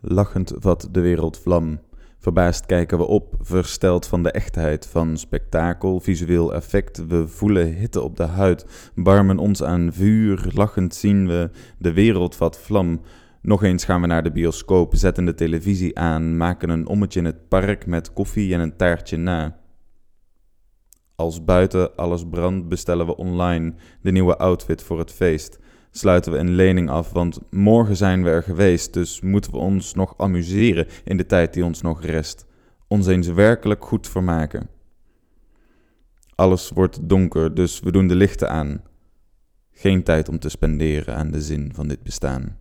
Lachend vat de wereld vlam. Verbaasd kijken we op, versteld van de echtheid van spektakel, visueel effect. We voelen hitte op de huid, barmen ons aan vuur. Lachend zien we de wereld vat vlam. Nog eens gaan we naar de bioscoop, zetten de televisie aan, maken een ommetje in het park met koffie en een taartje na. Als buiten alles brandt, bestellen we online de nieuwe outfit voor het feest. Sluiten we een lening af, want morgen zijn we er geweest, dus moeten we ons nog amuseren in de tijd die ons nog rest. Ons eens werkelijk goed vermaken. Alles wordt donker, dus we doen de lichten aan. Geen tijd om te spenderen aan de zin van dit bestaan.